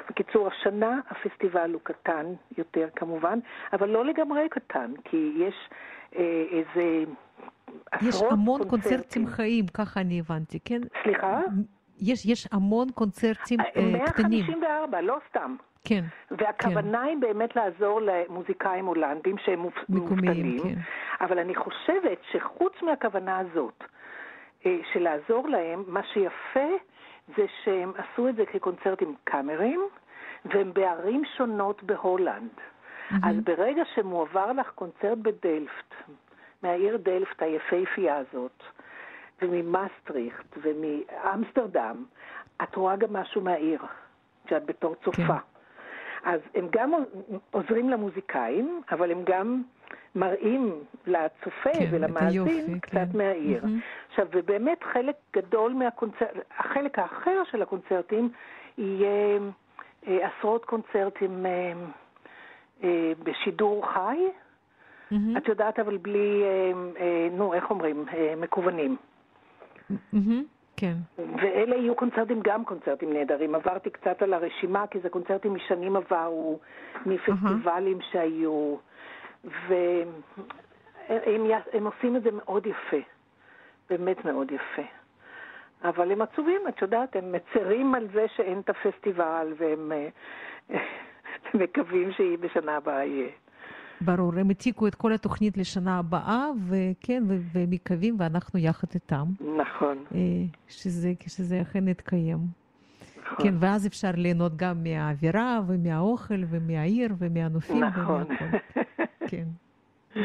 בקיצור, השנה הפסטיבל הוא קטן יותר כמובן, אבל לא לגמרי קטן, כי יש אה, איזה יש המון קונצרטים. חיים, ככה אני הבנתי, כן? סליחה? יש, יש המון קונצרטים uh, קטנים. 154, לא סתם. כן. והכוונה כן. היא באמת לעזור למוזיקאים הולנדים שהם מובטלים. כן. אבל אני חושבת שחוץ מהכוונה הזאת, אה, של לעזור להם, מה שיפה זה שהם עשו את זה כקונצרטים קאמרים, והם בערים שונות בהולנד. Mm-hmm. אז ברגע שמועבר לך קונצרט בדלפט, מהעיר דלפט היפהפייה הזאת, וממסטריכט ומאמסטרדם, את רואה גם משהו מהעיר, שאת בתור צופה. כן. אז הם גם עוזרים למוזיקאים, אבל הם גם מראים לצופה כן, ולמאזין קצת כן. מהעיר. Mm-hmm. עכשיו, ובאמת חלק גדול מהקונצרט, החלק האחר של הקונצרטים יהיה אה, עשרות קונצרטים אה, אה, בשידור חי. Mm-hmm. את יודעת, אבל בלי, אה, אה, נו, איך אומרים, אה, מקוונים. Mm-hmm. כן. ואלה יהיו קונצרטים, גם קונצרטים נהדרים. עברתי קצת על הרשימה, כי זה קונצרטים משנים עברו, מפסטיבלים uh-huh. שהיו, והם הם עושים את זה מאוד יפה, באמת מאוד יפה. אבל הם עצובים, את יודעת, הם מצרים על זה שאין את הפסטיבל, והם מקווים שהיא בשנה הבאה יהיה. ברור, הם העתיקו את כל התוכנית לשנה הבאה, וכן, ומקווים, ואנחנו יחד איתם. נכון. אה, שזה, שזה אכן יתקיים. נכון. כן, ואז אפשר ליהנות גם מהאווירה ומהאוכל ומהעיר ומהנופים. נכון. כן.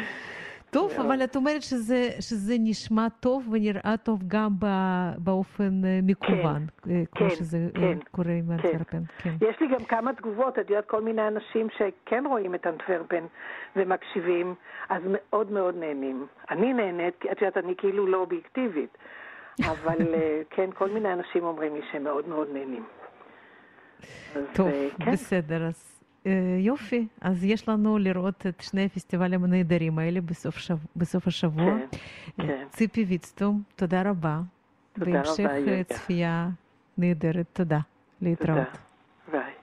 טוב, אבל את אומרת שזה, שזה נשמע טוב ונראה טוב גם באופן אה, מקוון, כן, אה, כמו כן, שזה אה, כן, קורה עם כן. אנטוורפן. כן. יש לי גם כמה תגובות, את יודעת, כל מיני אנשים שכן רואים את אנטוורפן ומקשיבים, אז מאוד מאוד נהנים. אני נהנית, את יודעת, אני כאילו לא אובייקטיבית, אבל כן, כל מיני אנשים אומרים לי שהם מאוד מאוד נהנים. טוב, אז, כן. בסדר, אז יופי, אז יש לנו לראות את שני הפסטיבלים הנהדרים האלה בסוף, שב... בסוף השבוע. כן, אה, כן. ציפי ויצטום, תודה רבה. תודה בהמשך רבה, בהמשך אה, צפייה נהדרת. תודה. להתראות. תודה. ביי.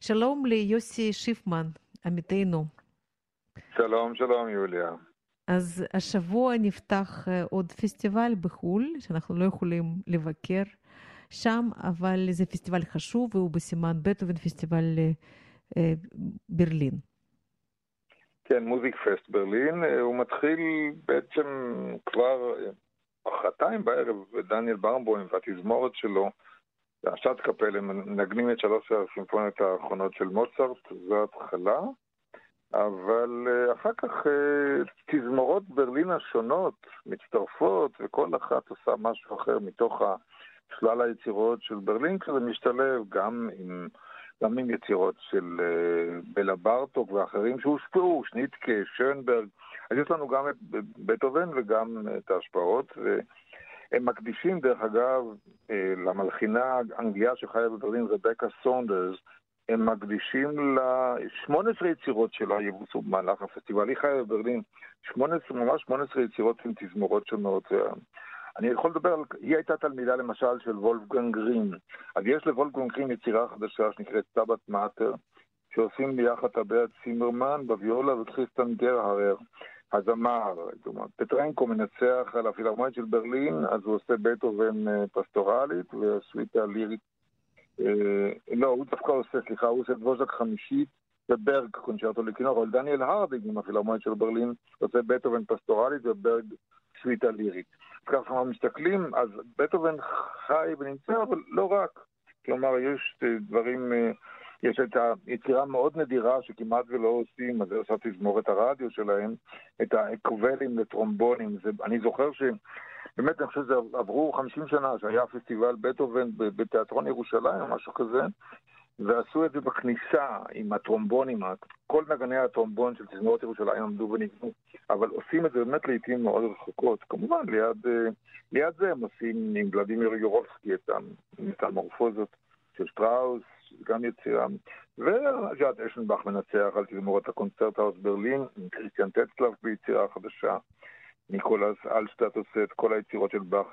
שלום ליוסי שיפמן, עמיתנו. שלום, שלום, יוליה. אז השבוע נפתח אה, עוד פסטיבל בחו"ל, שאנחנו לא יכולים לבקר שם, אבל זה פסטיבל חשוב והוא בסימן בטהובן פסטיבל אה, אה, ברלין. כן, מוזיק פסט ברלין, הוא מתחיל בעצם כבר מחרתיים בערב, דניאל ברנבוים והתזמורת שלו, השעת קפל, הם מנגנים את שלוש הסימפוניות האחרונות של מוצרט, זו התחלה. אבל אה, אחר כך אה, תזמורות ברלין השונות מצטרפות, וכל אחת עושה משהו אחר מתוך שלל היצירות של ברלין, כשזה משתלב גם עם, גם עם יצירות של אה, בלה ברטוק ואחרים שהושפעו, שניטקה, שönברג. אז יש לנו גם את בטהובן וגם את ההשפעות, והם מקדישים, דרך אגב, למלחינה האנגליה שחיה בברלין, רבקה סונדרס, הם מקדישים ל-18 יצירות שלה יבוצעו במהלך הפסטיבל. היא חיה בברלין 18, ממש 18 יצירות עם תזמורות שונות. אני יכול לדבר על... היא הייתה תלמידה למשל של וולפגנג גרין. אז יש לוולפגנג רים יצירה חדשה שנקראת Stabat Mater, שעושים ביחד טבאה צימרמן בוויולה וכריסטיאן גרהאהר, הזמר. פטרנקו מנצח על הפילהרמונית של ברלין, אז הוא עושה בטהובן אה, פסטורלית וסוויטה לירית. אה, לא, הוא דווקא עושה, סליחה, הוא עושה דבוז'אק חמישית וברג קונצ'רטו לכינור, אבל דניאל הרדינג עם הפילהרמונית של ברלין עושה בטהובן פסטורלית וברג סוויטה לירית. אז ככה אנחנו מסתכלים, אז בטהובן חי ונמצא, אבל לא רק. כלומר, יש אה, דברים... יש את היצירה המאוד נדירה שכמעט ולא עושים, אז עושה תזמורת הרדיו שלהם, את האקוולים לטרומבונים. זה, אני זוכר ש... באמת, אני חושב שעברו 50 שנה שהיה פסטיבל בטהובן בתיאטרון ירושלים או משהו כזה, ועשו את זה בכניסה עם הטרומבונים, כל נגני הטרומבון של תזמורת ירושלים עמדו וניגנו, אבל עושים את זה באמת לעיתים מאוד רחוקות. כמובן, ליד, אה, ליד זה הם עושים עם ולדימיר יורובסקי את המטמורפוזות של שטראוס, גם יצירה. וג'אד אשנבך מנצח על תזמורת הקונצרט האוס ברלין, עם קריסטיאן טצלף ביצירה חדשה. ניקולס אלטשטט עושה את כל היצירות של באך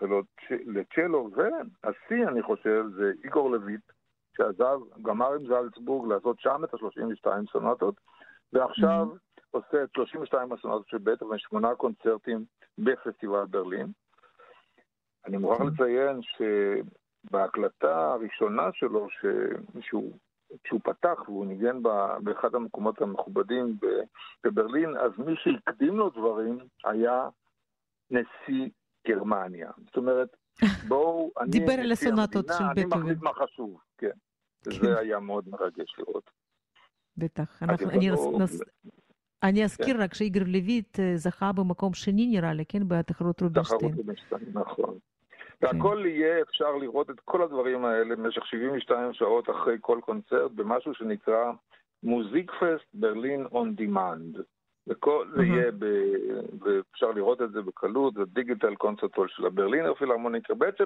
לצ'לו, והשיא, אני חושב, זה איגור לויט, שעזב, גמר עם זלצבורג לעשות שם את ה-32 סונטות, ועכשיו mm-hmm. עושה את 32 הסונטות של בית, אבל שמונה קונצרטים בפסטיבל ברלין. אני מוכרח mm-hmm. לציין ש... בהקלטה הראשונה שלו, ש... שהוא, שהוא פתח והוא ניגן באחד המקומות המכובדים בברלין, אז מי שהקדים לו דברים היה נשיא גרמניה. זאת אומרת, בואו, אני... דיבר על הסונטות של בטהובן. אני מחליט מה חשוב, כן. כן. זה היה מאוד מרגש לראות. בטח. אנחנו, אני, נס... אני אזכיר כן. רק שאיגר לויט אה, זכה במקום שני נראה לי, כן? בתחרות רובינשטיין. תחרות רובינשטיין, נכון. והכל כן. יהיה אפשר לראות את כל הדברים האלה במשך 72 שעות אחרי כל קונצרט במשהו שנקרא מוזיק פסט ברלין און דימנד. וכל זה יהיה, ב... ואפשר לראות את זה בקלות, זה דיגיטל קונצרטול של הברלינר פילהרמוניקה. בעצם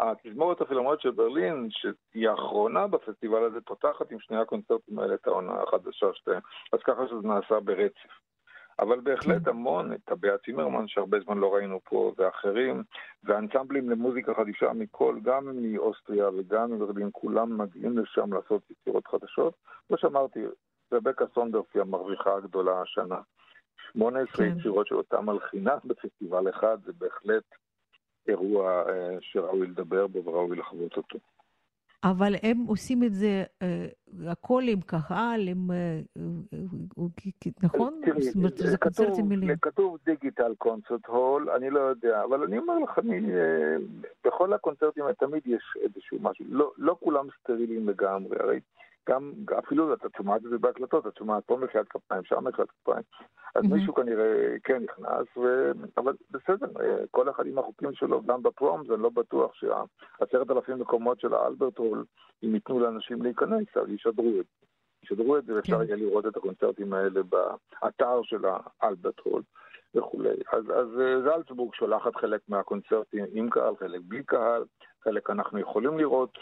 התזמורת הפילהרמונית של ברלין, שהיא האחרונה בפסטיבל הזה, פותחת עם שני הקונצרטים האלה את העונה החדשה שתיהם. אז ככה שזה נעשה ברצף. אבל בהחלט כן. המון, את טבע צימרמן שהרבה זמן לא ראינו פה, ואחרים, ואנסמבלים למוזיקה חדישה מכל, גם מאוסטריה וגם מברלין, כולם מגיעים לשם לעשות יצירות חדשות. כמו שאמרתי, רבקה סונדרס היא המרוויחה הגדולה השנה. 18 כן. יצירות של אותה מלחינה בפסטיבל אחד, זה בהחלט אירוע אה, שראוי לדבר בו וראוי לחוות אותו. אבל הם עושים את זה אה, הכל עם קהל, עם... אה, נכון? תראי, זה קונצרטים מילים. כתוב דיגיטל קונצרט הול, אני לא יודע, אבל אני אומר לך, אה, בכל הקונצרטים תמיד יש איזשהו משהו. לא, לא כולם סטרילים לגמרי, הרי גם, אפילו אתה שומעת את זה בהקלטות, אתה שומעת פה מחיית כפיים, שם מחיית כפיים. אז mm-hmm. מישהו כנראה כן נכנס, ו... אבל בסדר, כל אחד עם החוקים שלו, גם בפרום, זה לא בטוח שהעשרת אלפים מקומות של האלברט הול, אם ייתנו לאנשים להיכנס, אז ישדרו את זה. ישדרו את זה, ואפשר כן. יהיה לראות את הקונצרטים האלה באתר של האלברט הול. וכולי. אז, אז זלצבורג שולחת חלק מהקונצרטים עם קהל, חלק בלי קהל, חלק אנחנו יכולים לראות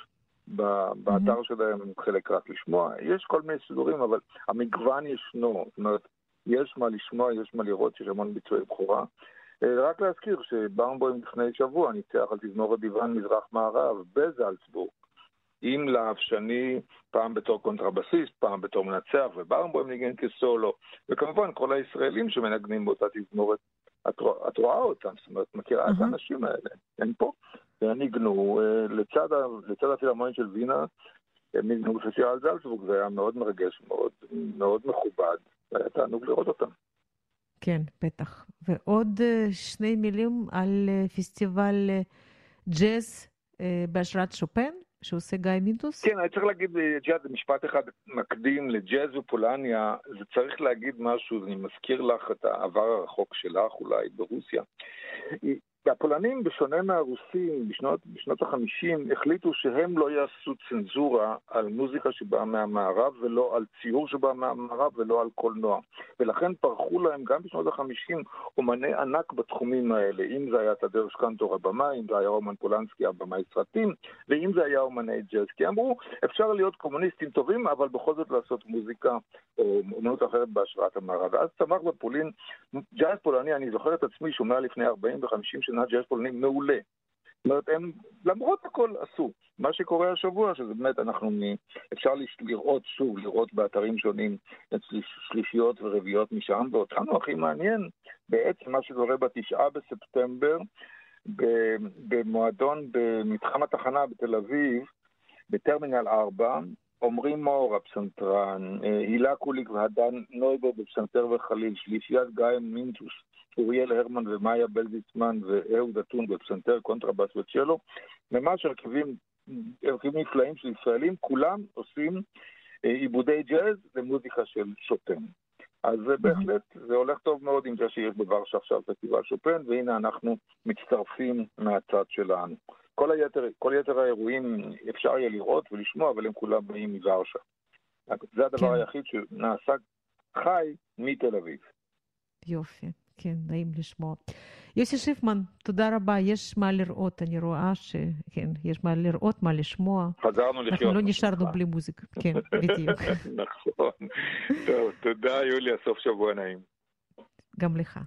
באתר שלהם, חלק רק לשמוע. יש כל מיני סידורים, אבל המגוון ישנו. זאת אומרת, יש מה לשמוע, יש מה לראות, יש המון ביצועי בכורה. אה, רק להזכיר שבאומבוים לפני שבוע ניצח על תזמורת דיוון מזרח-מערב בזלצבורג, עם להב שני, פעם בתור קונטרבסיסט, פעם בתור מנצח, ובאומבוים ניגן כסולו, וכמובן כל הישראלים שמנגנים באותה תזמורת, את, את רואה אותם, זאת אומרת, מכירה את האנשים האלה, הם פה. וניגנו אה, לצד, לצד הפילהרמונית של וינה, הם ניגנו בפסטיבל זלצבורג, זה היה מאוד מרגש, מאוד, מאוד מכובד, והיה תענוג לראות אותם. כן, בטח. ועוד אה, שני מילים על אה, פסטיבל ג'אז בהשראת שופן, שעושה גיא מיתוס? כן, אני צריך להגיד, ג'אז, משפט אחד מקדים לג'אז ופולניה, זה צריך להגיד משהו, אני מזכיר לך את העבר הרחוק שלך אולי ברוסיה. הפולנים, בשונה מהרוסים בשנות, בשנות ה-50, החליטו שהם לא יעשו צנזורה על מוזיקה שבאה מהמערב ולא על ציור שבא מהמערב ולא על קולנוע. ולכן פרחו להם גם בשנות ה-50 אומני ענק בתחומים האלה. אם זה היה תדרש קנטור הבמאי, אם זה היה רומן פולנסקי הבמאי סרטים, ואם זה היה אומני ג'אז. כי אמרו, אפשר להיות קומוניסטים טובים, אבל בכל זאת לעשות מוזיקה או אומנות אחרת בהשראת המערב. ואז צמח בפולין ג'אז פולני, אני זוכר את עצמי שומע לפני 40 ו-50 שנה מבחינת ג'אז פולני מעולה. זאת אומרת, הם למרות הכל עשו. מה שקורה השבוע, שזה באמת, אנחנו, אפשר לראות שוב, לראות באתרים שונים את שלישיות ורביעיות משם, ואותנו הכי מעניין בעצם מה שקורה בתשעה בספטמבר במועדון במתחם התחנה בתל אביב, בטרמינל 4, עמרי מור הפסנתרן, אה, הילה קוליק והדן נויבר בפסנתר וחליל, שלישיית גיא מינטוס, אוריאל הרמן ומאיה בלזיצמן ואהוד אטון בפסנתר, קונטרבאס וצ'לו, ממש הרכבים, הרכבים נפלאים של ישראלים, כולם עושים אה, עיבודי ג'אז למוזיקה של שופן. אז mm-hmm. בהחלט זה הולך טוב מאוד עם זה שיש בוורשה עכשיו פסטיבל שופן, והנה אנחנו מצטרפים מהצד שלנו. כל היתר, כל יתר האירועים אפשר יהיה לראות ולשמוע, אבל הם כולם באים מוורשה. זה הדבר כן. היחיד שנעשה חי מתל אביב. יופי, כן, נעים לשמוע. יוסי שיפמן, תודה רבה. יש מה לראות, אני רואה שכן, יש מה לראות, מה לשמוע. חזרנו לחיות. אנחנו לא נשארנו בלי מוזיקה, כן, בדיוק. נכון. טוב, תודה יוליה, סוף שבוע נעים. גם לך.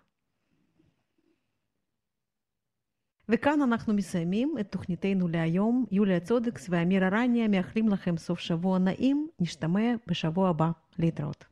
וכאן אנחנו מסיימים את תוכניתנו להיום. יוליה צודקס ואמירה רניה מאחלים לכם סוף שבוע נעים. נשתמע בשבוע הבא. להתראות.